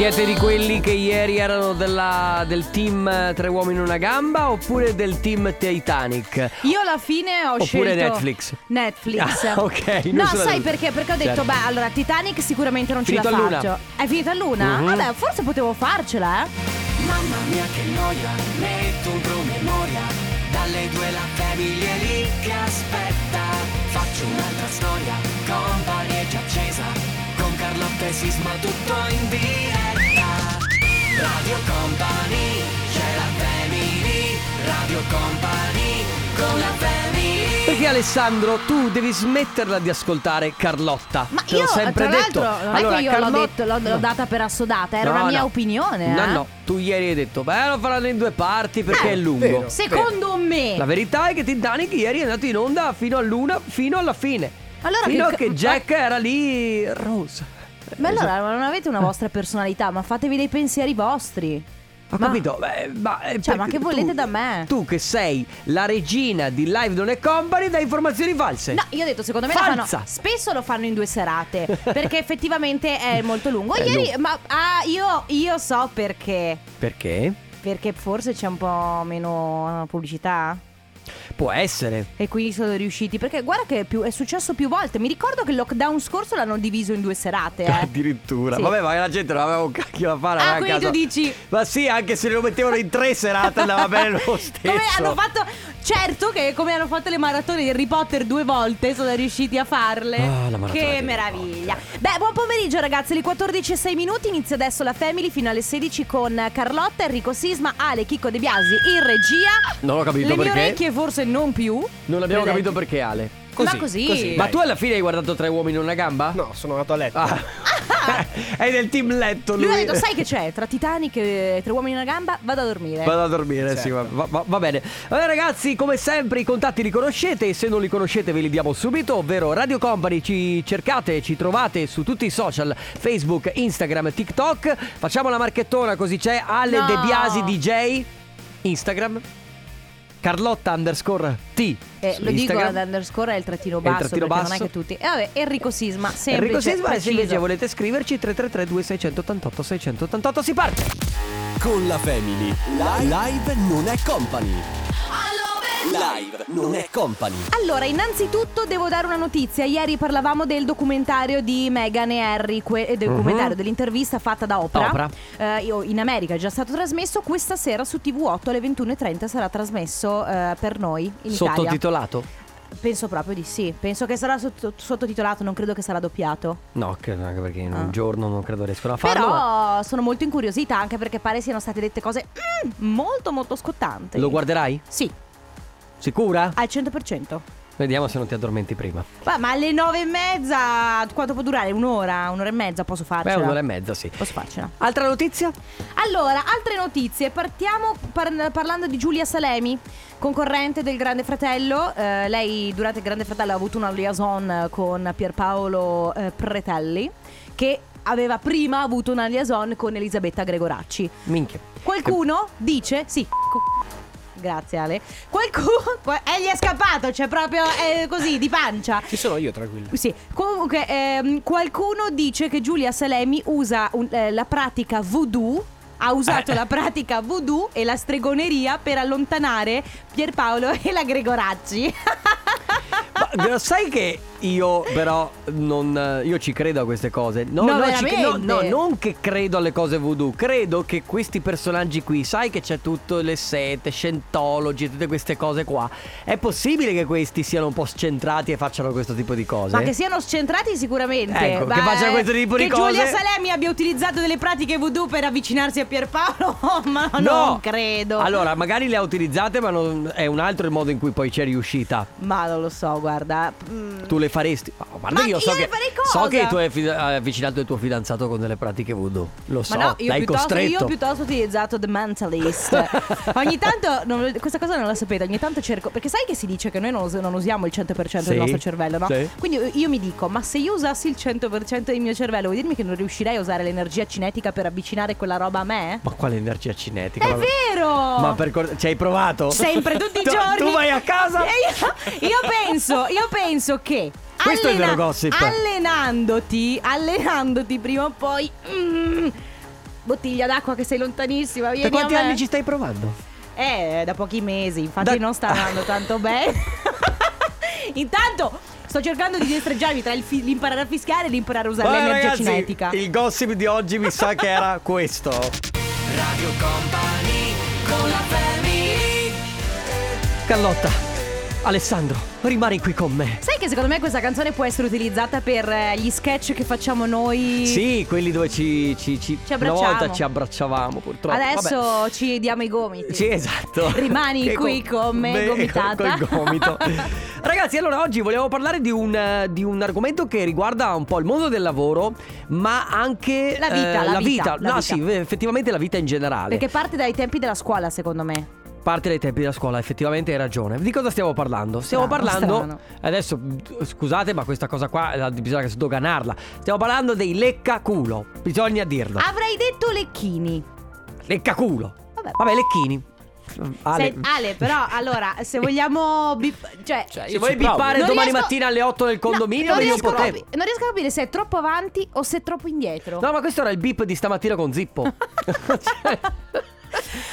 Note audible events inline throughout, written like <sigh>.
Siete di quelli che ieri erano della- del team eh, Tre uomini in una gamba oppure del team Titanic? Io alla fine ho Oppure scelto Netflix. Netflix. Ah, ok, No, sai perché? Perché ho detto, Certo. beh, allora Titanic sicuramente non Finito ce la luna. faccio. È finita a luna? Mhm. Vabbè, forse potevo farcela, eh. Mamma mia che noia, metto un promemoria Dalle due la famiglia lì che aspetta Faccio un'altra storia, company è già accesa Carlotta e Sisma tutto in diretta Radio Company, c'è la family Radio Company, con la family Perché Alessandro, tu devi smetterla di ascoltare Carlotta. Ma Te io, l'ho sempre tra detto. l'altro, non Allora, è che io Carlotta- l'ho, detto, l'ho, l'ho data per assodata, era No, una mia no. opinione. No, eh. no, tu ieri hai detto, beh, lo faranno in due parti perché Eh, è lungo. vero. Secondo me. La verità è che Titanic ieri è andato in onda fino all'una, fino alla fine. Allora fino che- a che Jack era lì rosa. Ma allora non avete una vostra personalità, ma fatevi dei pensieri vostri. Ho Ma- capito, beh, ma, eh, Cioè, ma che volete tu- da me? Tu che sei la regina di Live Non è Company dai informazioni false. No, io ho detto, secondo me lo Falsa. fanno. Spesso lo fanno in due serate. <laughs> perché effettivamente è molto lungo. È Ieri, lungo. ma ah, io, io so perché. Perché? Perché forse c'è un po' meno pubblicità. Può essere. E quindi sono riusciti. Perché guarda che è, più- è successo più volte. Mi ricordo che il lockdown scorso l'hanno diviso in due serate. Eh. <laughs> Addirittura. Sì. Vabbè, ma la gente non aveva un cacchio da fare. Ah, quindi tu dici- Ma sì, anche se lo mettevano in tre serate andava bene lo stesso. <laughs> Come hanno fatto. Certo che come hanno fatto le maratone di Harry Potter due volte sono riusciti a farle. Ah, che meraviglia. Beh, buon pomeriggio ragazzi, le 14 e 6 minuti. Inizia adesso la Family fino alle 16 con Carlotta, Enrico Sisma, Ale, Chicco De Biasi in regia. Non ho capito le mie perché. orecchie forse non più. Non abbiamo Presenti. capito perché, Ale. Ma così. Ma tu alla fine hai guardato tre uomini in una gamba? No, sono andato a letto. Ah. <laughs> È del team letto lui. Lui ha detto, sai che c'è? Tra Titanic e Tre uomini in una gamba, vado a dormire. Vado a dormire, sì, va, Certo. va- va bene. Allora, ragazzi, come sempre, i contatti li conoscete e se non li conoscete ve li diamo subito, ovvero Radio Company. Ci cercate, ci trovate su tutti i social: Facebook, Instagram, TikTok. Facciamo la marchettona così c'è Ale No. De Biasi DJ. Instagram. Carlotta underscore T. Eh, lo dico ad underscore è il trattino il basso trattino perché non è basso. che tutti. E vabbè, Enrico Sisma, semplice, Enrico Sisma, e se invece volete scriverci 333 2688 688 si parte. Con la Family. Live non è company. Live non è company. Allora, innanzitutto devo dare una notizia. Ieri parlavamo del documentario di Meghan e Harry, que- eh, del documentario dell'intervista fatta da Oprah. Oprah. Eh, io- in America è già stato trasmesso. Questa sera su TV8 alle 21.30 sarà trasmesso eh, per noi in Italia. Sottotitolato? Penso proprio di sì. Penso che sarà sotto- sottotitolato, non credo che sarà doppiato. No, credo anche perché in Ah. un giorno non credo riescono a farlo. Però ma- sono molto incuriosita anche perché pare siano state dette cose mm, molto molto scottanti. Lo guarderai? Sì, Sicura? al 100%. Vediamo se non ti addormenti prima. Ma, ma alle nove e mezza, quanto può durare? Un'ora, un'ora e mezza posso farcela? Beh, un'ora e mezza, sì. Posso farcela. Altra notizia? Allora, altre notizie. Partiamo par- parlando di Giulia Salemi, concorrente del Grande Fratello. Eh, lei durante il Grande Fratello ha avuto una liaison con Pierpaolo eh, Pretelli, che aveva prima avuto una liaison con Elisabetta Gregoracci. Minchia. Qualcuno dice, sì. Grazie Ale. Qualcuno... <laughs> Eh, gli è scappato, cioè proprio eh, così, di pancia. Ci sono io, tranquillo. Sì, comunque ehm, qualcuno dice che Giulia Salemi usa un- eh, la pratica voodoo. Ha usato Eh. la pratica voodoo e la stregoneria per allontanare Pierpaolo e la Gregoracci. Ma sai che io però non io ci credo a queste cose. No, No, ci- no, no, non che credo alle cose voodoo, credo che questi personaggi qui, sai che c'è tutto le sette, scientologi tutte queste cose qua. È possibile che questi siano un po' scentrati e facciano questo tipo di cose? Ma che siano scentrati sicuramente. Ecco, che facciano questo tipo di che Giulia cose. Salemi abbia utilizzato delle pratiche voodoo per avvicinarsi a Pierpaolo, <laughs> ma No. non credo. Allora, magari le ha utilizzate, ma non- è un altro il modo in cui poi ci è riuscita. Ma non lo so, guarda. Mm. Tu le faresti? Ma guarda, Ma io so io che le farei cosa? so che tu hai avvicinato il tuo fidanzato con delle pratiche voodoo. Lo so, Ma no, io l'hai costretto. io piuttosto ho utilizzato The Mentalist. <laughs> ogni tanto, non- questa cosa non la sapete, ogni tanto cerco. Perché sai che si dice che noi non, non usiamo il 100% Sì, del nostro cervello, no? sì. Quindi io mi dico, ma se io usassi il 100% del mio cervello, vuoi dirmi che non riuscirei a usare l'energia cinetica per avvicinare quella roba a me? Ma quale energia cinetica? È Ma- vero! Ma per cor- ci hai provato? Sempre tutti i Tu- giorni. Tu vai a casa? Io, io penso, io penso che. Questo è il vero gossip. Allenandoti, allenandoti prima o poi. mm, bottiglia d'acqua che sei lontanissima. Vieni Da quanti a me. anni ci stai provando? Eh, da pochi mesi, infatti Da- non sta andando tanto bene. <laughs> Intanto sto cercando di destreggiarmi tra il fi- l'imparare a fischiare e l'imparare a usare Beh, l'energia ragazzi, cinetica. Il gossip di oggi mi sa che era <laughs> questo. Radio Company con la Carlotta, Alessandro, rimani qui con me. Sai che secondo me questa canzone può essere utilizzata per eh, gli sketch che facciamo noi? Sì, quelli dove ci, ci, ci, Ci una abbracciamo. volta ci abbracciavamo purtroppo. Adesso Vabbè. ci diamo i gomiti. Sì, esatto. Rimani qui con me, gomitata. Col gomito. <laughs> Ragazzi, allora oggi volevo parlare di un, di un argomento che riguarda un po' il mondo del lavoro, ma anche La vita, eh, la vita, la no, vita. sì, effettivamente la vita in generale. Perché parte dai tempi della scuola, secondo me. Parte dai tempi della scuola, effettivamente hai ragione. Di cosa stiamo parlando? Stiamo Strano, parlando. strano. Adesso, scusate, ma questa cosa qua eh, bisogna sdoganarla. Stiamo parlando dei leccaculo. Bisogna dirlo. Avrei detto lecchini. Leccaculo. Vabbè. Vabbè, lecchini. Ale. Se- Ale, però, allora, se vogliamo. bip- cioè, Se vuoi bippare Non domani riesco- mattina alle 8 del No, condominio, non, vedi un riesco capi- non riesco a capire se è troppo avanti o se è troppo indietro. No, ma questo era il beep di stamattina con Zippo. <laughs> Cioè, non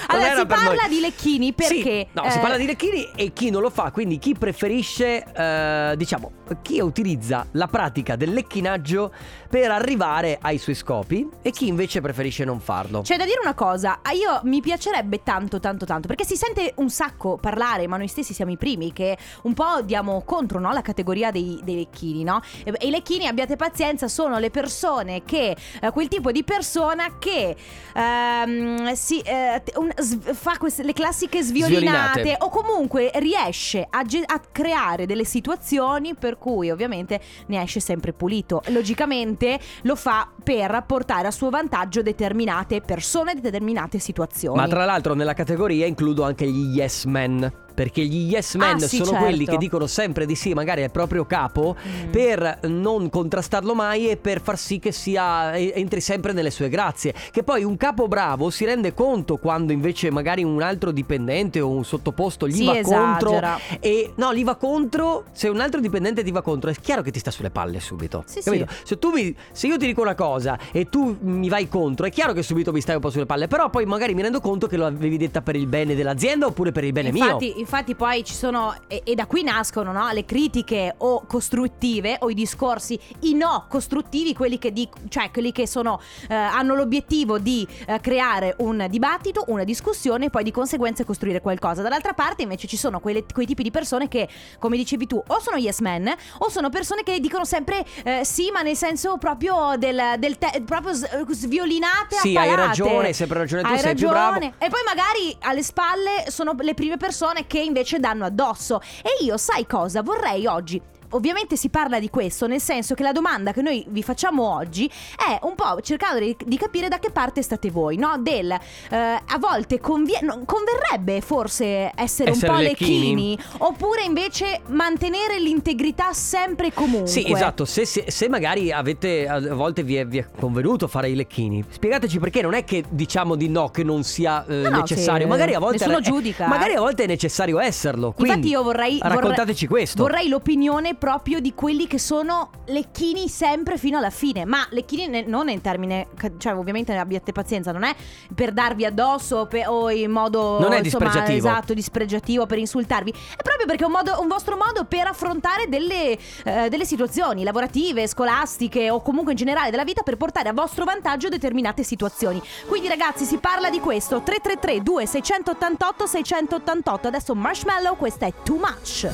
allora, si parla noi. di lecchini perché. Sì, no, si eh, parla di lecchini e chi non lo fa, quindi chi preferisce, eh, diciamo, chi utilizza la pratica del lecchinaggio per arrivare ai suoi scopi e chi invece preferisce non farlo. C'è da dire una cosa, io mi piacerebbe tanto tanto tanto perché si sente un sacco parlare, ma noi stessi siamo i primi che un po' diamo contro no, la categoria dei, dei lecchini, no? E, e i lecchini, abbiate pazienza, sono le persone che, eh, quel tipo di persona che ehm, si, eh, t- un- s- fa queste, le classiche sviolinate, Sviolinate. o comunque riesce a, ge- a creare delle situazioni per cui ovviamente ne esce sempre pulito. Logicamente lo fa per portare a suo vantaggio determinate persone, determinate situazioni. Ma tra l'altro nella categoria includo anche gli yes men. Perché gli yes men Ah, sì, sono certo. quelli che dicono sempre di sì, magari al proprio capo, Mm. per non contrastarlo mai e per far sì che sia entri sempre nelle sue grazie. Che poi un capo bravo si rende conto quando invece magari un altro dipendente o un sottoposto gli Sì, va esagera. contro. E no, gli va contro. Se un altro dipendente ti va contro, è chiaro che ti sta sulle palle subito. Sì, capito? sì. Se tu mi, se io ti dico una cosa e tu mi vai contro, è chiaro che subito mi stai un po' sulle palle. Però poi magari mi rendo conto che lo avevi detta per il bene dell'azienda oppure per il bene infatti, mio. Infatti poi ci sono e, e da qui nascono no, le critiche o costruttive o i discorsi i no costruttivi quelli che, dic- cioè quelli che sono, eh, hanno l'obiettivo di eh, creare un dibattito una discussione e poi di conseguenza costruire qualcosa dall'altra parte invece ci sono quelle- quei tipi di persone che come dicevi tu o sono yes men o sono persone che dicono sempre eh, sì ma nel senso proprio del, del te- proprio s- sviolinate Sì, hai appalate. ragione, hai sempre ragione tu, Hai ragione. E poi magari alle spalle sono le prime persone che invece danno addosso. E io, sai cosa? Vorrei oggi. Ovviamente si parla di questo, nel senso che la domanda che noi vi facciamo oggi è un po' cercando di, di capire da che parte state voi, no? Del eh, a volte convie- converrebbe forse essere, Essere un po' lecchini. lecchini, oppure invece mantenere l'integrità sempre e comunque. Sì, esatto. Se, se- se magari avete a volte vi è, vi è convenuto fare i lecchini, spiegateci perché non è che diciamo di no che non sia eh, No, no, necessario. sì, magari a volte nessuno è- giudica, Magari a volte è necessario esserlo. Quindi Infatti io vorrei raccontateci vorrei- questo. Vorrei l'opinione proprio di quelli che sono lecchini sempre fino alla fine, ma lecchini ne- non in termine cioè ovviamente abbiate pazienza, non è per darvi addosso pe- o in modo Non è insomma, dispregiativo. esatto, dispregiativo per insultarvi. È proprio perché è un, modo- un vostro modo per affrontare delle, eh, delle situazioni lavorative, scolastiche o comunque in generale della vita per portare a vostro vantaggio determinate situazioni. Quindi ragazzi, si parla di questo 333 2688 688. Adesso Marshmallow, questa è Too Much.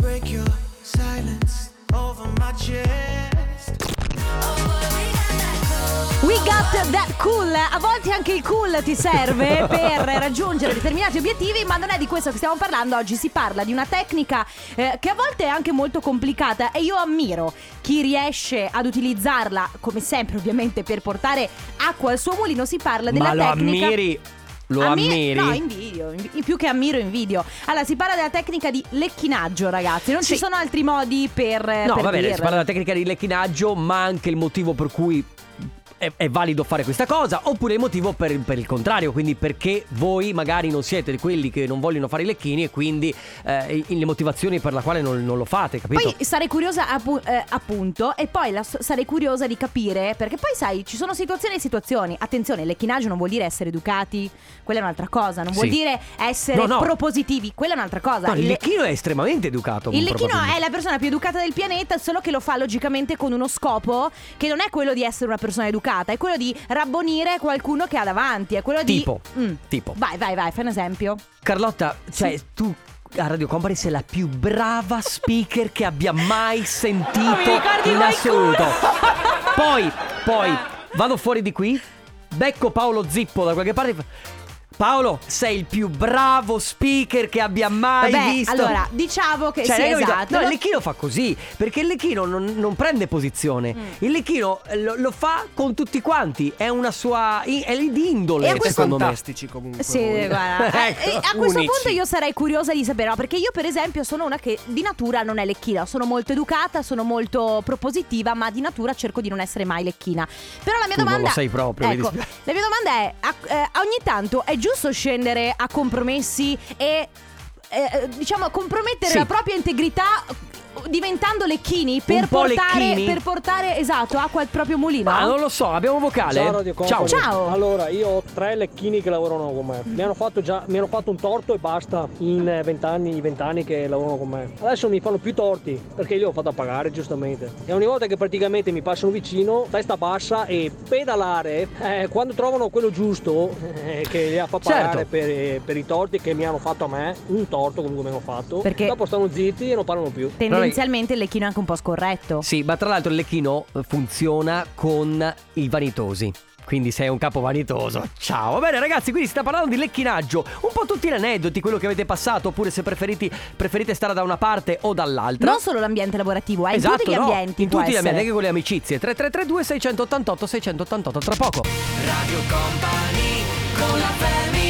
break your silence over my chest. We got that cool. A volte anche il cool ti serve <laughs> per raggiungere determinati obiettivi, ma non è di questo che stiamo parlando. Oggi si parla di una tecnica eh, che a volte è anche molto complicata e io ammiro chi riesce ad utilizzarla, come sempre ovviamente, per portare acqua al suo mulino. Si parla della Ma lo tecnica... ammiri? Lo Ammi- ammiri? No, invidio, invi- più che ammiro invidio. Allora, si parla della tecnica di lecchinaggio, ragazzi. Non Sì. ci sono altri modi per No, per va bene, dirlo. si parla della tecnica di lecchinaggio, ma anche il motivo per cui è, è valido fare questa cosa, oppure il motivo per, per il contrario, quindi perché voi magari non siete di quelli che non vogliono fare i lecchini e quindi eh, le motivazioni per la quale non, non lo fate, capito? Poi sarei curiosa appu- eh, appunto e poi la- sarei curiosa di capire perché poi sai ci sono situazioni e situazioni. Attenzione, il lecchinaggio non vuol dire essere educati, quella è un'altra cosa, non vuol Sì. dire essere No, no. propositivi, quella è un'altra cosa. No, il Il- lecchino è estremamente educato. il lecchino è la persona più educata del pianeta, solo che lo fa logicamente con uno scopo che non è quello di essere una persona educata, è quello di rabbonire qualcuno che ha davanti, è quello Tipo, di Mm. tipo. Vai, vai, vai, fai un esempio. Carlotta, cioè tu a Radio Company sei la più brava speaker che abbia mai sentito mi ricordi in mai assoluto. Poi, poi vado fuori di qui, becco Paolo Zippo da qualche parte. Paolo, sei il più bravo speaker che abbia mai Vabbè, visto. allora, diciamo che Cioè, sì, esatto. No, il lecchino fa così, perché il lecchino non, non prende posizione. Mm. Il lecchino eh, lo, lo fa con tutti quanti, è una sua... è di indole, E a questo- secondo me. Fantastici comunque. Sì, voi. guarda. <laughs> eh, Ecco, eh, a questo unici. punto io sarei curiosa di sapere, no? perché io per esempio sono una che di natura non è lecchina, sono molto educata, sono molto propositiva, ma di natura cerco di non essere mai lecchina. Però la mia Tu non domanda lo sei proprio, Ecco, la mia domanda è a- eh, ogni tanto è giusto scendere a compromessi e eh, diciamo compromettere Sì. la propria integrità diventando lecchini per Un po' portare lecchini? per portare esatto acqua al proprio mulino? Ma non lo so, abbiamo vocale? Ciao Radio Company. Ciao. Allora, io ho tre lecchini che lavorano con me. Mi hanno fatto già mi hanno fatto un torto e basta in eh, vent'anni, i vent'anni che lavorano con me. Adesso mi fanno più torti perché io li ho fatto a pagare giustamente. E ogni volta che praticamente mi passano vicino, testa bassa e pedalare, eh, quando trovano quello giusto eh, che li ha fa pagare Certo. per, per i torti che mi hanno fatto a me, un torto comunque mi hanno fatto, Perché- dopo stanno zitti e non parlano più. Tendenzialmente il lecchino è anche un po' scorretto. Sì, ma tra l'altro il lecchino eh, funziona con i vanitosi. Quindi sei un capo vanitoso. Ciao. Va bene, ragazzi, quindi si sta parlando di lecchinaggio. Un po' tutti gli aneddoti, quello che avete passato, oppure se preferiti, preferite stare da una parte o dall'altra. Non solo l'ambiente lavorativo, è esatto, in tutti gli no, ambienti. In tutti gli ambienti, anche con le amicizie. 3332 688 688 tra poco. Radio Company con la family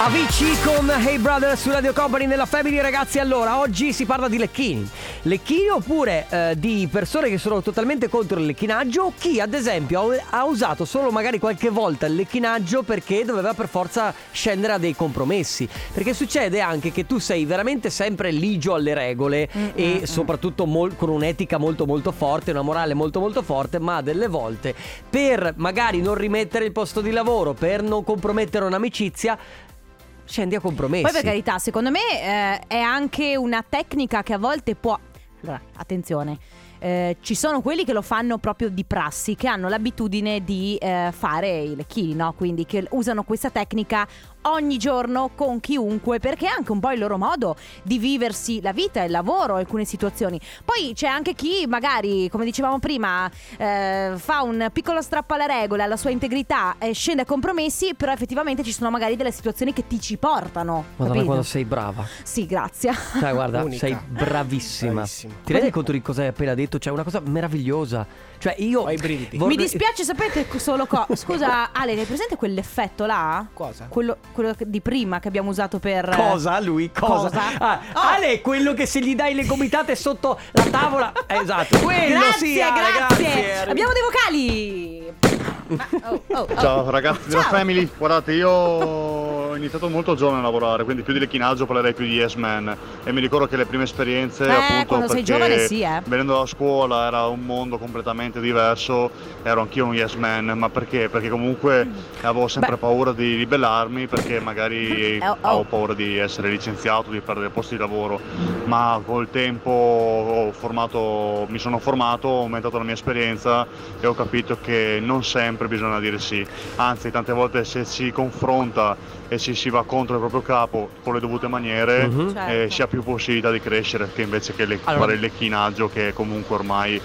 Avicii con Hey Brother su Radio Company nella Family ragazzi allora oggi si parla di lecchini. Lecchini oppure eh, di persone che sono totalmente contro il lecchinaggio o chi ad esempio ha, ha usato solo magari qualche volta il lecchinaggio perché doveva per forza scendere a dei compromessi. Perché succede anche che tu sei veramente sempre ligio alle regole e soprattutto mol- con un'etica molto molto forte, una morale molto molto forte ma delle volte per magari non rimettere il posto di lavoro, per non compromettere un'amicizia scendi a compromessi. Poi per carità, secondo me eh, è anche una tecnica che a volte può... Allora, attenzione. eh, ci sono quelli che lo fanno proprio di prassi, che hanno l'abitudine di eh, fare i lecchini, no? Quindi che usano questa tecnica ogni giorno con chiunque, perché è anche un po' il loro modo di viversi la vita, il lavoro, alcune situazioni. Poi c'è anche chi magari, come dicevamo prima, eh, fa un piccolo strappo alla regola, alla sua integrità, e scende a compromessi, però effettivamente ci sono magari delle situazioni che ti ci portano. Madonna, quando sei brava. Sì, grazie. Cioè, guarda, Unica. sei bravissima. Bravissima. Ti rendi conto di cosa hai appena detto? Cioè, una cosa meravigliosa. Cioè, io. Ho i brividi. vorrei- Mi dispiace, sapete solo co- Scusa, Ale, hai presente quell'effetto là? Cosa? Quello, quello di prima che abbiamo usato per. Cosa lui? Cosa? Cosa? Ah, Oh. Ale è quello che se gli dai le gomitate sotto la tavola. Esatto, quello Grazie, sì. Ale, grazie. Abbiamo dei vocali. Ma- oh, oh, oh. Ciao ragazzi della Ciao. Family, guardate io ho iniziato molto giovane a lavorare, quindi più di lecchinaggio parlerei più di Yes Man e mi ricordo che le prime esperienze Eh, appunto perché giovane sì, eh. venendo dalla scuola era un mondo completamente diverso, ero anch'io un Yes Man, ma perché? Perché comunque avevo sempre Beh. paura di ribellarmi perché magari Eh, oh, oh. avevo paura di essere licenziato, di perdere posti di lavoro, ma col tempo ho formato, mi sono formato, ho aumentato la mia esperienza e ho capito che non sempre bisogna dire sì, anzi tante volte se si confronta e ci si va contro il proprio capo con le dovute maniere Mhm. Certo. eh, si ha più possibilità di crescere che invece che le- Allora- fare il lecchinaggio che comunque ormai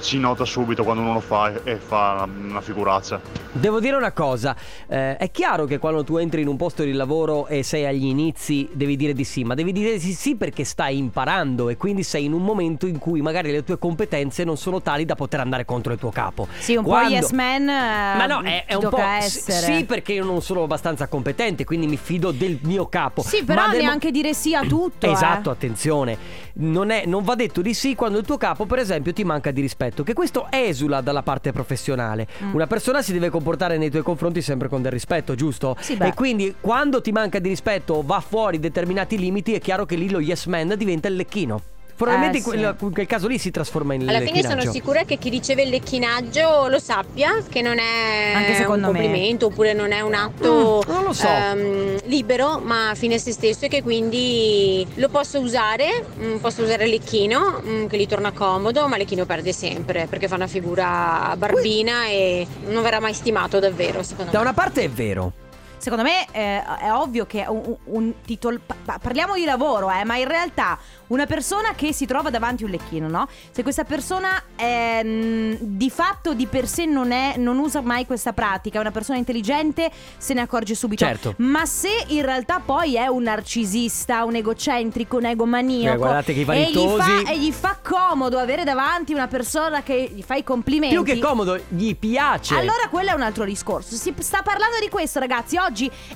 si nota subito quando uno lo fa e- fa una, figuraccia. Devo dire una cosa, eh, è chiaro che quando tu entri in un posto di lavoro e sei agli inizi devi dire di sì, ma devi dire di sì perché stai imparando e quindi sei in un momento in cui magari le tue competenze non sono tali da poter andare contro il tuo capo. Sì, un Quando- po' yes man. eh, Ma no, è, è un po'. essere. Sì, perché io non sono abbastanza competente, quindi mi fido del mio capo. Sì, però Ma neanche dire sì a tutto. eh. Esatto, attenzione. Non, è- non va detto di sì quando il tuo capo, per esempio, ti manca di rispetto. Rispetto, che questo esula dalla parte professionale. Mm. Una persona si deve comportare nei tuoi confronti sempre con del rispetto, giusto? Sì, beh. E quindi quando ti manca di rispetto va fuori determinati limiti, è chiaro che lì lo yes man diventa il lecchino. Probabilmente Eh, in, quel, sì. in quel caso lì si trasforma in Alla fine sono sicura che chi riceve il lecchinaggio lo sappia, che non è Anche un secondo me. complimento oppure non è un atto Mm, non lo so. ehm, libero ma fine a se stesso e che quindi lo posso usare, mm, posso usare il lecchino mm, che gli torna comodo ma lecchino perde sempre perché fa una figura barbina e non verrà mai stimato davvero secondo Da me. una parte è vero. Secondo me eh, è ovvio che un, un- titolo. pa- pa- parliamo di lavoro, eh, ma in realtà una persona che si trova davanti un lecchino, no? Se questa persona ehm, di fatto di per sé non, è, non usa mai questa pratica, è una persona intelligente, se ne accorge subito. Certo. Ma se in realtà poi è un narcisista, un egocentrico, un egomaniaco. Eh, guardate che i e gli, vanitosi- fa, e gli fa comodo avere davanti una persona che gli fa i complimenti. Più che comodo, gli piace. Allora quello è un altro discorso. Si sta parlando di questo, ragazzi, oggi.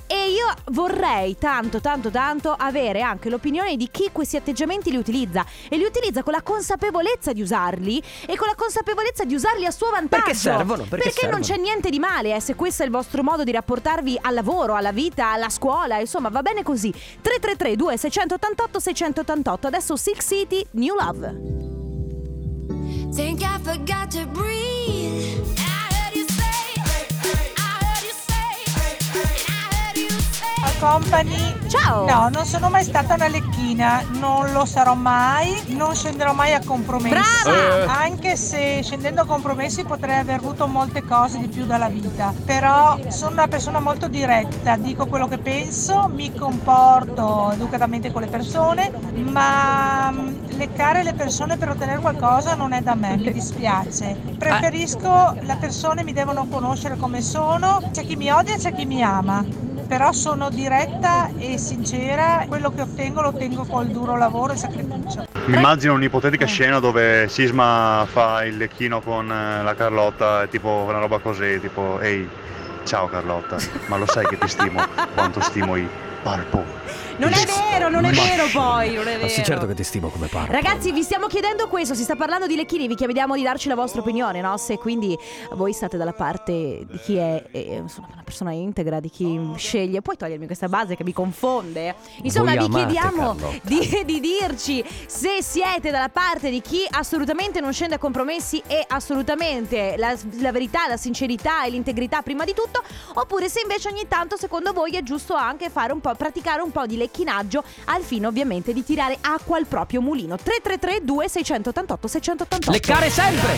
E io vorrei tanto, tanto, tanto avere anche l'opinione di chi questi atteggiamenti li utilizza. E li utilizza con la consapevolezza di usarli e con la consapevolezza di usarli a suo vantaggio. Perché servono, perché non servono. c'è niente di male, eh, se questo è il vostro modo di rapportarvi al lavoro, alla vita, alla scuola, insomma, va bene così. 333 2688 688. Adesso Six City, New Love. Think I forgot to breathe. Company. Ciao. No, non sono mai stata una lecchina, non lo sarò mai, non scenderò mai a compromessi. Brava! Eh. Anche se scendendo a compromessi potrei aver avuto molte cose di più dalla vita. Però sono una persona molto diretta, dico quello che penso, mi comporto educatamente con le persone, ma mm, leccare le persone per ottenere qualcosa non è da me, mi dispiace. Preferisco le persone mi devono conoscere come sono, c'è chi mi odia e c'è chi mi ama però sono diretta e sincera, quello che ottengo lo ottengo col duro lavoro e sacrificio. Mi immagino un'ipotetica scena dove Sisma fa il lecchino con eh, la Carlotta, tipo una roba così, tipo ehi, ciao Carlotta, ma lo sai che ti stimo quanto stimo i Parpo. Non è vero, non è vero poi, non è vero. Ma sì, certo che ti stimo come parlo. Ragazzi, vi stiamo chiedendo questo, si sta parlando di lecchini, vi chiediamo di darci la vostra opinione, no? Se quindi voi state dalla parte di chi è eh, insomma, una persona integra, di chi sceglie, puoi togliermi questa base che mi confonde. Insomma, Voi vi amate chiediamo di, <laughs> di dirci se siete dalla parte di chi assolutamente non scende a compromessi e assolutamente la, la verità, la sincerità e l'integrità prima di tutto, oppure se invece ogni tanto secondo voi è giusto anche fare un po', praticare un po' di lecchinaggio al fine ovviamente di tirare acqua al proprio mulino. 333 2688 688 Leccare sempre.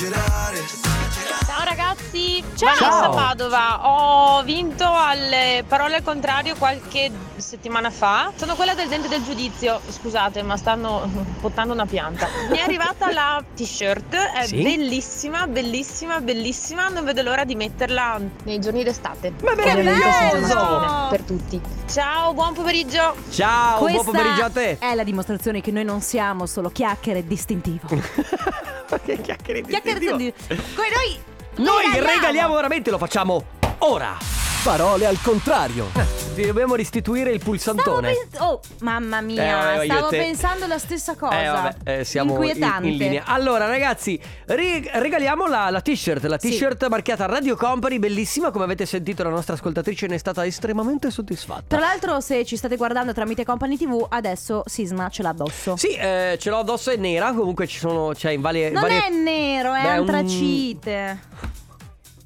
Ciao ragazzi, Ciao. Ciao. Padova, ho vinto alle parole al contrario qualche settimana fa. Sono quella del dente del giudizio, scusate ma stanno portando una pianta. Mi è arrivata la t-shirt, è Sì? bellissima, bellissima, bellissima, non vedo l'ora di metterla nei giorni d'estate. Ma maschine, per tutti. Ciao, buon pomeriggio. Ciao, buon Questa pomeriggio a te. è la dimostrazione che noi non siamo solo chiacchiere distintivo. <laughs> <laughs> che chiacchiere di chiacchiere distintivo. Come noi Noi regaliamo veramente, lo facciamo ora. Parole al contrario. Ti dobbiamo restituire il Stavo pulsantone. pens- oh, mamma mia, Eh, vabbè, io e stavo te. pensando la stessa cosa. Eh, vabbè, eh, siamo in, Inquietante. in linea. Allora, ragazzi, ri- regaliamo la, la t-shirt. La Sì. t-shirt marchiata Radio Company, bellissima. Come avete sentito, la nostra ascoltatrice ne è stata estremamente soddisfatta. Tra l'altro, se ci state guardando tramite Company TV, adesso Sisma ce l'ha addosso. Sì, eh, ce l'ho addosso, è nera. Comunque ci sono, c'è in varie. Non varie- è nero, è Beh, è un- antracite.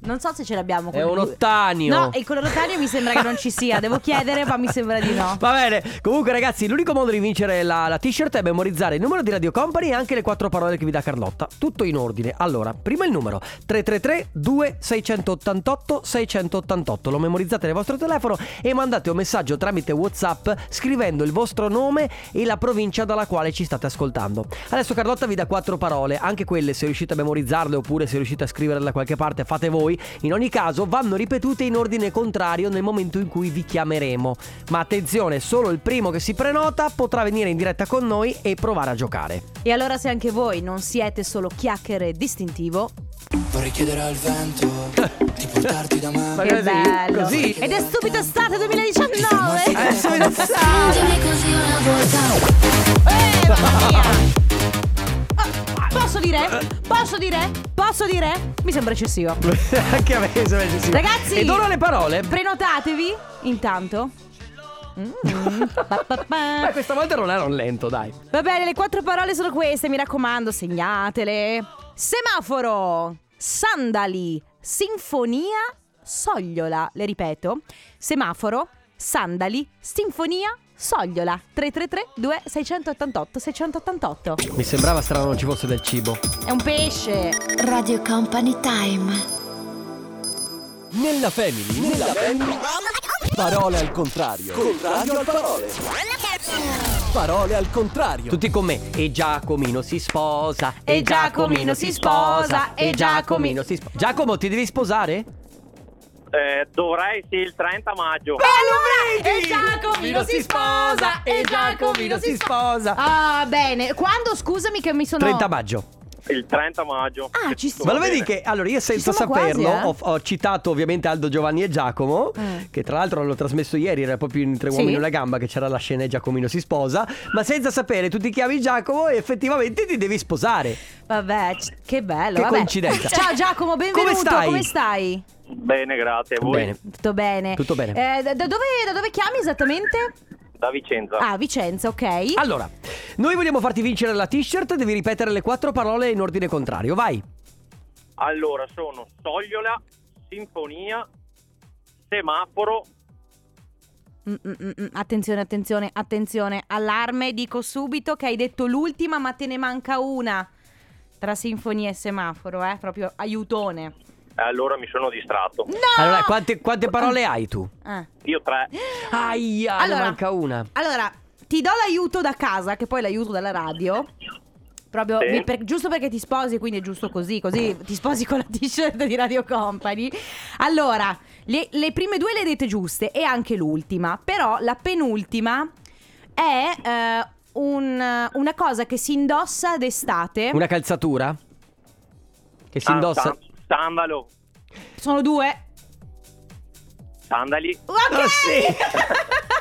Non so se ce l'abbiamo È con un ottanio. No, il colore ottanio mi sembra che non ci sia. Devo chiedere, ma mi sembra di no. Va bene, comunque ragazzi l'unico modo di vincere la, la t-shirt è memorizzare il numero di Radio Company e anche le quattro parole che vi dà Carlotta, tutto in ordine. Allora, prima il numero 333 2688 688, lo memorizzate nel vostro telefono e mandate un messaggio tramite Whatsapp scrivendo il vostro nome e la provincia dalla quale ci state ascoltando. Adesso Carlotta vi dà quattro parole, anche quelle se riuscite a memorizzarle oppure se riuscite a scriverle da qualche parte fate voi. In ogni caso vanno ripetute in ordine contrario nel momento in cui vi chiameremo. Ma attenzione, solo il primo che si prenota potrà venire in diretta con noi e provare a giocare. E allora, se anche voi non siete solo chiacchiere distintivo, Vorrei chiedere al vento di portarti da me. Ma Che così, bello. così. Ed è subito estate 2019. Eh, subito estate. Stringimi così una volta Eh, mamma mia. Posso dire? Posso dire? Posso dire? Mi sembra eccessivo. <laughs> Anche a me sembra eccessivo. Ragazzi, Ed ora le parole. Prenotatevi intanto. Mm. <laughs> Beh, questa volta non un lento, dai. Va bene, le quattro parole sono queste, mi raccomando, segnatele. Semaforo, sandali, sinfonia, sogliola. Le ripeto. Semaforo, sandali, sinfonia, sogliola. 333 2688 688. Mi sembrava strano non ci fosse del cibo. È un pesce. Radio Company Time Nella family, nella family. Parole al contrario. Contrario al parole. Parole al contrario. Tutti con me. E Giacomino si sposa. E Giacomino si sposa, e Giacomino si sposa. Giacomo, ti devi sposare? Eh, dovrei sì il 30 maggio. Allora, e Giacomino si sposa, e Giacomino si sposa. Ah, bene. Quando, scusami che mi sono... 30 maggio. Il 30 maggio. Ah, ci tutto Ma lo vedi che allora io senza siamo quasi, saperlo eh? ho, ho citato ovviamente Aldo Giovanni e Giacomo Eh. che tra l'altro l'ho trasmesso ieri era proprio in Tre Sì. uomini e una gamba che c'era la scena e Giacomino si sposa ma senza sapere tu ti chiami Giacomo e effettivamente ti devi sposare Vabbè, c- che bello. Che vabbè. coincidenza. Ciao Giacomo, benvenuto. Come stai? Come stai? Bene, grazie. A voi? Bene Tutto bene. Tutto bene. Eh, da, da dove, da dove chiami esattamente? Da Vicenza. Ah, Vicenza, ok. Allora noi vogliamo farti vincere la t-shirt devi ripetere le quattro parole in ordine contrario vai Allora, sono Sogliola, Sinfonia, Semaforo, Mm, mm, mm, mm. Attenzione, attenzione, attenzione. Allarme, dico subito che hai detto l'ultima, ma te ne manca una. Tra sinfonia e semaforo, eh? Proprio aiutone. Allora mi sono distratto. No! allora quante, quante parole hai tu? Eh. Io tre. Aia Allora. ne manca una Allora, ti do l'aiuto da casa, che poi l'aiuto dalla radio. Proprio Sì. per- giusto perché ti sposi, quindi è giusto così, così ti sposi con la t-shirt di Radio Company. Allora, le, le prime due le hai dette giuste e anche l'ultima, però la penultima è eh, un- una cosa che si indossa d'estate. una calzatura che si Ah, indossa sa- sandalo, Sono due. sandali. Ok! Ah, sì.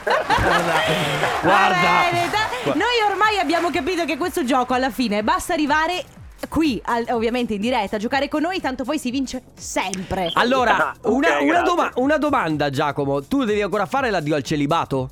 <laughs> Guarda, guarda. bene, da- Noi ormai abbiamo capito che questo gioco alla fine basta arrivare qui, al- ovviamente in diretta, a giocare con noi, tanto poi si vince sempre. Allora, Ah, ok, una, una grazie. doma- una domanda Giacomo Tu devi ancora fare l'addio al celibato?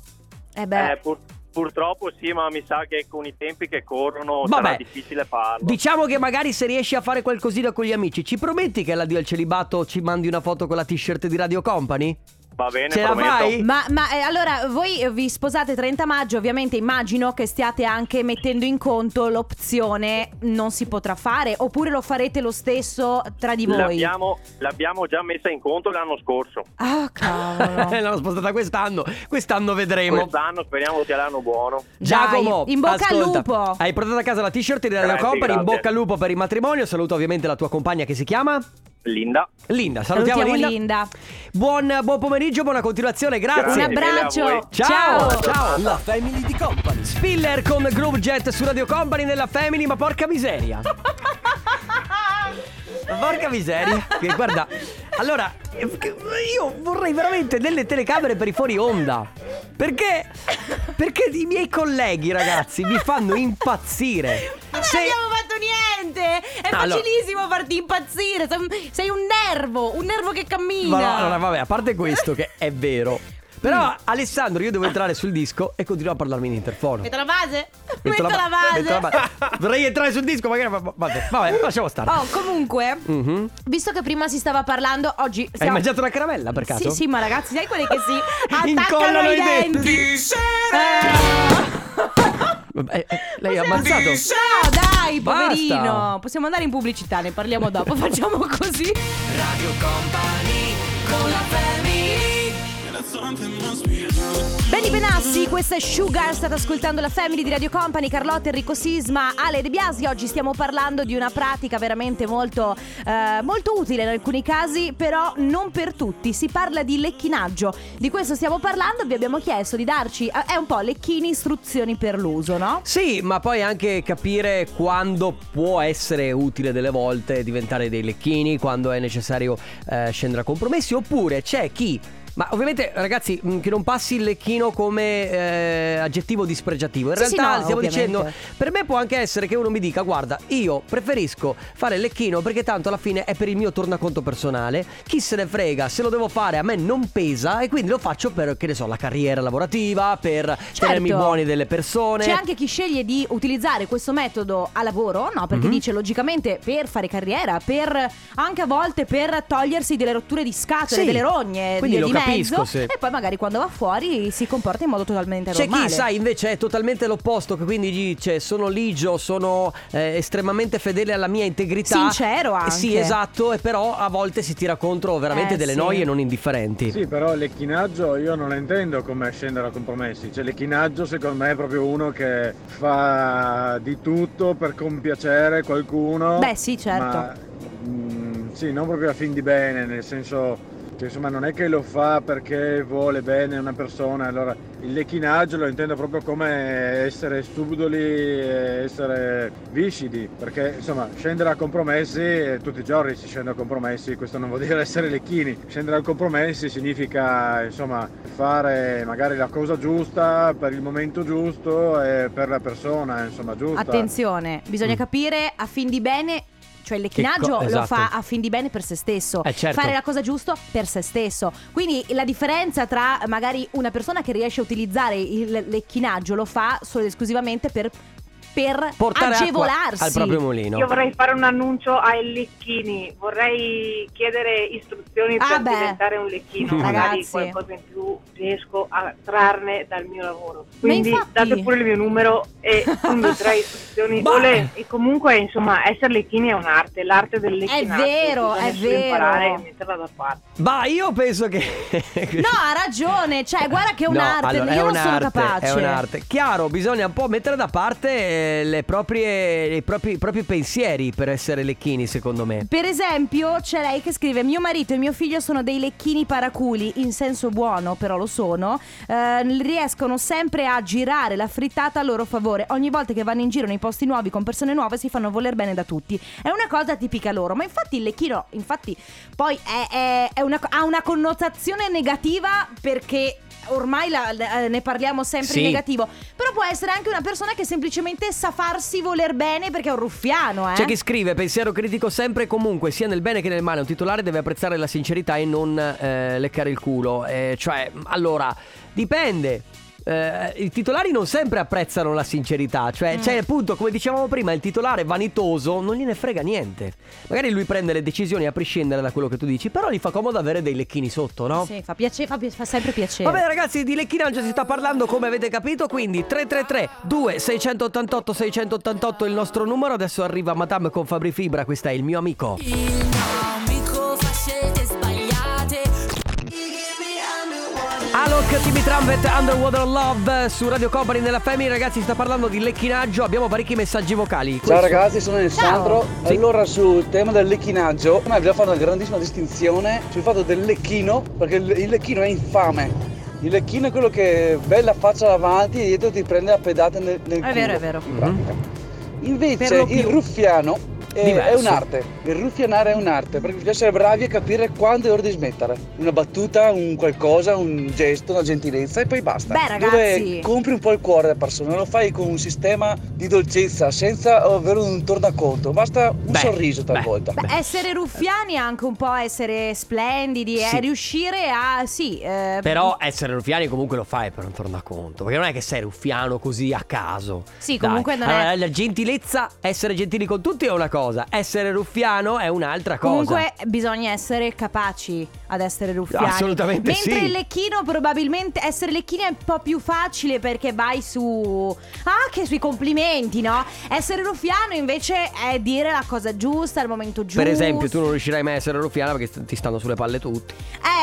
Eh beh, Eh, pur- purtroppo sì, ma mi sa che con i tempi che corrono Vabbè. sarà difficile farlo. Diciamo che magari se riesci a fare qualcosina con gli amici Ci prometti che all'addio al celibato ci mandi una foto con la t-shirt di Radio Company? Va bene, Ce la prometto. fai? Ma, ma, eh, allora voi vi sposate 30 maggio, ovviamente immagino che stiate anche mettendo in conto l'opzione non si potrà fare, oppure lo farete lo stesso tra di voi. L'abbiamo, l'abbiamo già messa in conto l'anno scorso. Ah, cavolo. <laughs> L'hanno spostata quest'anno Quest'anno vedremo Quest'anno speriamo sia l'anno buono. Giacomo, Dai, in bocca al ascolta, lupo. Hai portato a casa la t-shirt di Radio Grazie, Company In grazie. bocca al lupo per il matrimonio Saluto ovviamente la tua compagna che si chiama Linda. Linda Salutiamo, Salutiamo Linda. Linda. Buon, buon pomeriggio, buona continuazione Grazie Un abbraccio. voi. Ciao, ciao. La family di company. Spiller con Groove Jet su Radio Company nella Family, ma porca miseria. <laughs> Ma Porca miseria. Che guarda, allora, io vorrei veramente delle telecamere per i fuori onda. Perché? Perché i miei colleghi, ragazzi, mi fanno impazzire. Non Se- abbiamo fatto niente! È Allora- facilissimo farti impazzire! Sei un, sei un nervo, un nervo che cammina! Ma no, allora, vabbè, a parte questo che è vero. Però, Alessandro, io devo entrare sul disco e continuo a parlarmi in interfono. Metto la base? Metto Metto la base! metto la base. <laughs> Vorrei entrare sul disco, magari. ma- Vabbè, vabbè, lasciamo stare. Oh, comunque, Mhm. visto che prima si stava parlando, oggi Hai mangiato una caramella per caso? Sì, sì, ma ragazzi, sai quelle che si <laughs> attaccano Incollano ai i denti. Eh, eh, lei ha ammazzato? No, dai, Basta. poverino. Possiamo andare in pubblicità, ne parliamo dopo. <laughs> Facciamo così. Radio Company con la family Benny Benassi, questa è Sugar, state ascoltando la Family di Radio Company, Carlotta, Enrico Sisma, Ale De Biasi. Oggi stiamo parlando di una pratica veramente molto, eh, molto utile in alcuni casi, però non per tutti. Si parla di lecchinaggio. Di questo stiamo parlando, vi abbiamo chiesto di darci, eh, è un po' lecchini istruzioni per l'uso, no? Sì, ma poi anche capire quando può essere utile delle volte diventare dei lecchini, quando è necessario eh, scendere a compromessi, oppure c'è chi... Ma ovviamente ragazzi mh, che non passi il lecchino come eh, aggettivo dispregiativo In Sì, sì, realtà no, stiamo ovviamente. dicendo Per me può anche essere che uno mi dica Guarda io preferisco fare il lecchino Perché tanto alla fine è per il mio tornaconto personale Chi se ne frega Se lo devo fare a me non pesa E quindi lo faccio per che ne so la carriera lavorativa Per tenermi buoni delle persone Certo. C'è anche chi sceglie di utilizzare questo metodo a lavoro, no? Perché Mhm. dice logicamente per fare carriera, per anche a volte per togliersi delle rotture di scatole, Sì. delle rogne Quindi di, lo di capisco, mezzo sì. e poi magari quando va fuori si comporta in modo totalmente C'è normale. chi, sai, invece è totalmente l'opposto, che quindi dice sono ligio, sono eh, estremamente fedele alla mia integrità. Sincero anche. Sì, esatto, e però a volte si tira contro veramente Eh, delle sì. noie non indifferenti. Sì, però lecchinaggio io non la intendo come scendere a compromessi. Cioè, lecchinaggio secondo me è proprio uno che fa di tutto per compiacere qualcuno. Beh, sì, certo. Ma, mm, sì, non proprio a fin di bene, nel senso che insomma non è che lo fa perché vuole bene una persona. Allora, il lecchinaggio lo intendo proprio come essere subdoli essere viscidi. Perché insomma, scendere a compromessi, eh, tutti i giorni si scende a compromessi, questo non vuol dire essere lecchini. Scendere a compromessi significa insomma fare magari la cosa giusta per il momento giusto e per la persona, insomma, giusta. Attenzione, bisogna Mm. capire a fin di bene. Cioè il lecchinaggio co- lo esatto. fa a fin di bene per se stesso. Eh, certo. Fare la cosa giusta per se stesso. Quindi la differenza tra magari una persona che riesce a utilizzare il lecchinaggio lo fa solo ed esclusivamente per, per Portare agevolarsi. al proprio mulino. Io vorrei fare un annuncio ai lecchini, vorrei chiedere istruzioni Ah, per beh. diventare un lecchino, <laughs> Ragazzi. magari qualcosa in più riesco a trarne dal mio lavoro. Quindi infatti- date pure il mio numero e <laughs> darai istruzioni. Bah. Ole, e comunque insomma essere lecchini è un'arte, l'arte del lecchinaggio. vero, bisogna è vero. imparare e metterla da parte. Ma io penso che. <laughs> No, ha ragione. Cioè, guarda che è No, un'arte. allora, Io è non sono un'arte, capace. È un'arte. Chiaro, bisogna un po' mettere da parte eh, le proprie, i, propri, i propri pensieri per essere lecchini, secondo me. Per esempio, c'è lei che scrive: Mio marito e mio figlio sono dei lecchini paraculi, in senso buono, però lo sono. Eh, riescono sempre a girare la frittata a loro favore. Ogni volta che vanno in giro nei posti nuovi con persone nuove si fanno voler bene da tutti. È una cosa tipica loro. Ma infatti il lecchino, infatti, poi è, è- è una- ha una connotazione negativa perché. Ormai la- la- ne parliamo sempre Sì. in negativo. Però può essere anche una persona che semplicemente sa farsi voler bene perché è un ruffiano, eh. C'è chi scrive pensiero critico sempre e comunque, sia nel bene che nel male. Un titolare deve apprezzare la sincerità e non eh, leccare il culo. Eh, cioè, allora, dipende. Eh, I titolari non sempre apprezzano la sincerità, cioè Mm. c'è appunto come dicevamo prima il titolare vanitoso non gliene frega niente. Magari lui prende le decisioni a prescindere da quello che tu dici, però gli fa comodo avere dei lecchini sotto, no? Sì, fa, piace- fa, pi- fa sempre piacere. Vabbè ragazzi di lecchinaggio si sta parlando come avete capito Quindi 333 2688 688 è il nostro numero Adesso arriva Madame con Fabri Fibra Questo è il mio amico Il mio amico fa Alok, Timmy Trumpet, Underwater Love Su Radio Company nella Family Ragazzi si sta parlando di lecchinaggio Abbiamo parecchi messaggi vocali Ciao ragazzi, sono Alessandro. Sì. Allora, sul tema del lecchinaggio, ma bisogna fare una grandissima distinzione sul fatto del lecchino, perché il, lecchino è infame. Il lecchino è quello che bella faccia davanti e dietro ti prende a pedate nel, nel È culo, vero, è vero. in pratica. Invece il ruffiano è, è Diverso. un'arte. Il ruffianare è un'arte, perché bisogna essere bravi a capire quando è ora di smettere. Una battuta, un qualcosa, un gesto, una gentilezza e poi basta. Beh, ragazzi. Dove compri un po' il cuore della persona, lo fai con un sistema di dolcezza, senza avere un tornaconto, basta un Beh, sorriso talvolta. Beh, essere ruffiani è anche un po' essere splendidi, Sì. è riuscire a. Sì. eh, Però essere ruffiani comunque lo fai per un tornaconto Perché non è che sei ruffiano così a caso Sì, Dai. comunque non è- Allora, La gentilezza, essere gentili con tutti è una cosa cosa, essere ruffiano è un'altra cosa. Comunque bisogna essere capaci ad essere ruffiani. Assolutamente Mentre sì. il lecchino probabilmente essere lecchini è un po' più facile perché vai su anche sui complimenti, no? Essere ruffiano invece è dire la cosa giusta al momento giusto. Per esempio, tu non riuscirai mai a essere ruffiana perché ti stanno sulle palle tutti.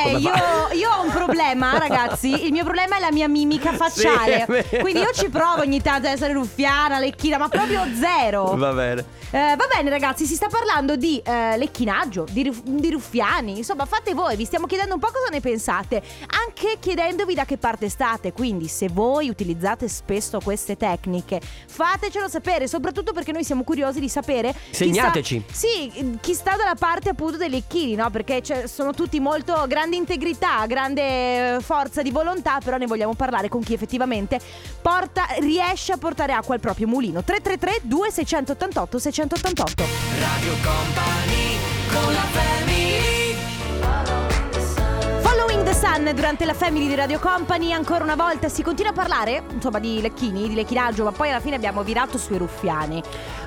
Eh, io, io ho un problema, <laughs> ragazzi. Il mio problema è la mia mimica facciale. Sì. Quindi io ci provo ogni tanto ad essere ruffiana, lecchina, ma proprio zero. Va bene. Eh, va bene ragazzi, si sta parlando di eh, lecchinaggio, di, ruf- di ruffiani, insomma fate voi, vi stiamo chiedendo un po' cosa ne pensate, anche chiedendovi da che parte state, quindi se voi utilizzate spesso queste tecniche, fatecelo sapere, soprattutto perché noi siamo curiosi di sapere... chi Segnateci. sta- sì, chi sta dalla parte appunto dei lecchini, no? Perché c'è- sono tutti molto grande integrità, grande forza di volontà, però ne vogliamo parlare con chi effettivamente porta, riesce a portare acqua al proprio mulino. 333 2688 688 Radio Company con la family Following the Sun durante la Family di Radio Company ancora una volta si continua a parlare insomma di lecchini, di lecchinaggio ma poi alla fine abbiamo virato sui ruffiani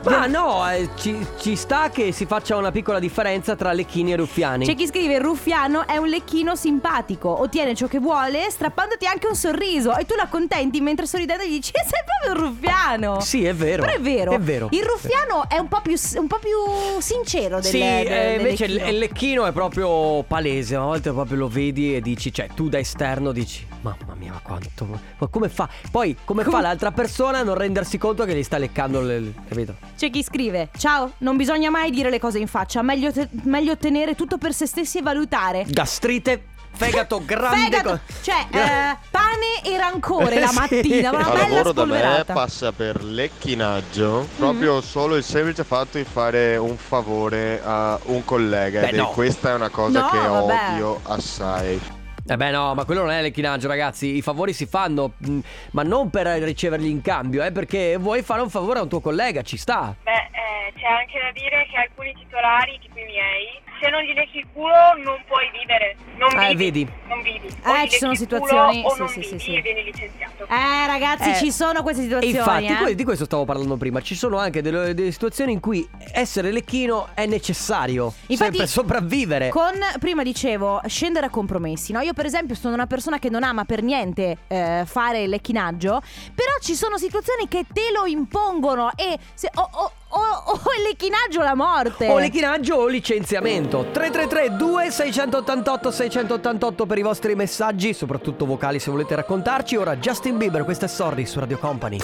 Ma no, eh, ci, ci sta che si faccia una piccola differenza tra lecchini e ruffiani. C'è chi scrive ruffiano è un lecchino simpatico ottiene ciò che vuole strappandoti anche un sorriso e tu la contenti mentre sorridendo gli dici sei proprio un ruffiano Sì, è vero. Però è vero, È vero. Il ruffiano è un po' più, un po' più sincero del, Sì, del- eh, del invece il, lecchino. il lecchino è proprio palese, a volte proprio lo vedi e dici, cioè tu da esterno dici, mamma mia, ma quanto, ma come fa? Poi come fa l'altra persona a non rendersi conto che gli sta leccando le, capito? C'è chi scrive: Ciao, non bisogna mai dire le cose in faccia, meglio, te- meglio ottenere tutto per se stessi e valutare. Gastrite, fegato grande. Fegato, co- cioè, eh, pane e rancore la Sì. mattina, una Al bella lavoro da me spolverata. passa per lecchinaggio proprio solo il semplice fatto di fare un favore a un collega Beh, ed è- no. questa è una cosa No, che vabbè. odio assai. Eh beh no, ma quello non è lecchinaggio ragazzi, i favori si fanno, mh, ma non per riceverli in cambio, eh, perché vuoi fare un favore a un tuo collega, ci sta. Beh, eh, c'è anche da dire che alcuni titolari, tipo i miei, se non gli lecchi il culo non puoi vivere. Non Eh, vedi. Non vivi. Eh, ci sono situazioni- sì, sì, sì, sì. vieni licenziato. Eh, ragazzi, Eh, ci sono queste E situazioni. infatti eh. di questo stavo parlando prima, ci sono anche delle, delle situazioni in cui essere lecchino è necessario, Infatti, per sopravvivere. Con, prima dicevo, scendere a compromessi. No? Io, per esempio, sono una persona che non ama per niente eh, fare il lecchinaggio. Però ci sono situazioni che te lo impongono. E se, o, o- o- o il lecchinaggio o la morte. O lecchinaggio o licenziamento 333 2688 688 per i vostri messaggi Soprattutto vocali se volete raccontarci Ora Justin Bieber, questa è Sorry su Radio Company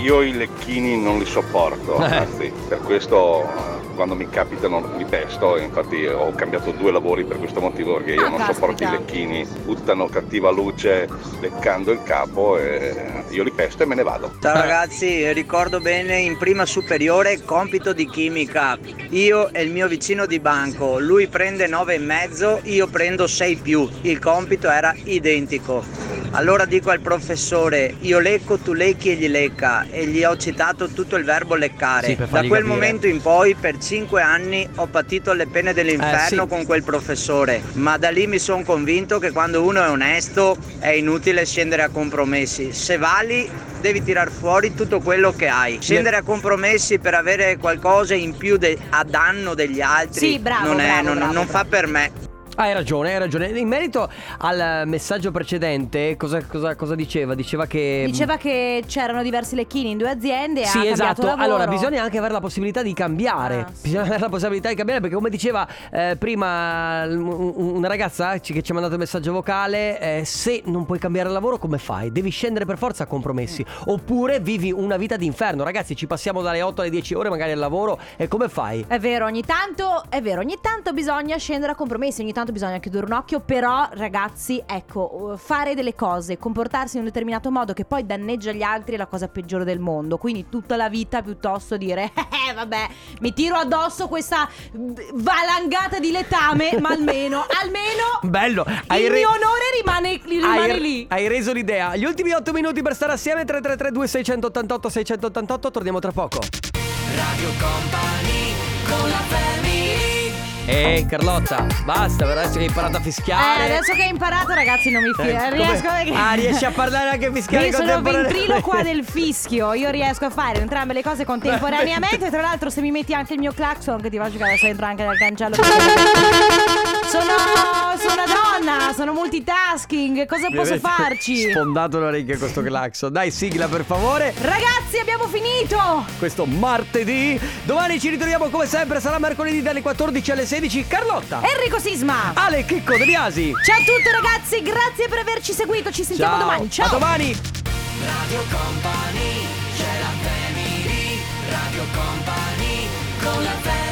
Io i lecchini non li sopporto, Eh. anzi, per questo quando mi capitano li pesto e infatti ho cambiato due lavori per questo motivo perché io Ah, non sopporto i lecchini, buttano cattiva luce leccando il capo e io li pesto e me ne vado. Ciao ragazzi, ricordo bene in prima superiore compito di chimica. Io e il mio vicino di banco, lui prende 9 e mezzo, io prendo 6 più. Il compito era identico. Allora dico al professore, io lecco, tu lecchi e gli lecca e gli ho citato tutto il verbo leccare. Sì, da quel capire. momento in poi per 5 anni ho patito le pene dell'inferno Eh, sì. con quel professore, ma da lì mi sono convinto che quando uno è onesto è inutile scendere a compromessi. Se vali devi tirar fuori tutto quello che hai. Scendere a compromessi per avere qualcosa in più de- a danno degli altri Sì, bravo, non, è- bravo, non- bravo, non fa per me. Hai ragione, hai ragione In merito al messaggio precedente Cosa, cosa- cosa diceva? Diceva che Diceva che c'erano diversi lecchini in due aziende Sì, esatto. Allora, bisogna anche avere la possibilità di cambiare. Ah, Bisogna avere la possibilità di cambiare perché, come diceva eh, prima una ragazza che ci ha mandato il messaggio vocale, eh, se non puoi cambiare lavoro, come fai? Devi scendere per forza a compromessi. Oppure vivi una vita d'inferno. Ragazzi, ci passiamo dalle 8 alle 10 ore magari al lavoro e come fai? È vero, ogni tanto, è vero, ogni tanto bisogna scendere a compromessi, ogni tanto bisogna chiudere un occhio, però ragazzi, ecco, fare delle cose, comportarsi in un determinato modo che poi danneggia gli altri è la cosa peggiore del mondo, quindi tutta la vita piuttosto dire, <laughs> eh vabbè, mi tiro addosso questa valangata di letame, <laughs> ma almeno, almeno Bello, hai il re- mio onore rimane, rimane hai, lì. hai reso l'idea. Gli ultimi 8 minuti per stare assieme 3332 688 688 torniamo tra poco. Radio Company con la family Eh, Carlotta, basta, per adesso che hai imparato a Eh, fischiare. adesso che hai imparato, ragazzi, non mi Eh, fia- come- riesco Ah, <laughs> riesci a parlare anche a fischiare Io sono contemporaneamente. ventriloqua <laughs> del fischio. Io riesco a fare entrambe le cose contemporaneamente. Tra l'altro, se mi metti anche il mio clacson, che ti faccio che adesso entro anche dal cancello. <laughs> Sono, sono Madonna, sono multitasking, cosa Mi posso farci? Sfondato l'orecchio con questo clacson. Dai, sigla per favore. Ragazzi, abbiamo finito. Questo martedì. Domani ci ritroviamo come sempre, sarà mercoledì dalle 14 alle 16. Carlotta. Enrico Sisma. Ale Chicco De Biasi. Ciao a tutti ragazzi, grazie per averci seguito. Ci sentiamo Ciao. domani. Ciao. A domani. Radio Company, c'è la family, Radio Company con la family.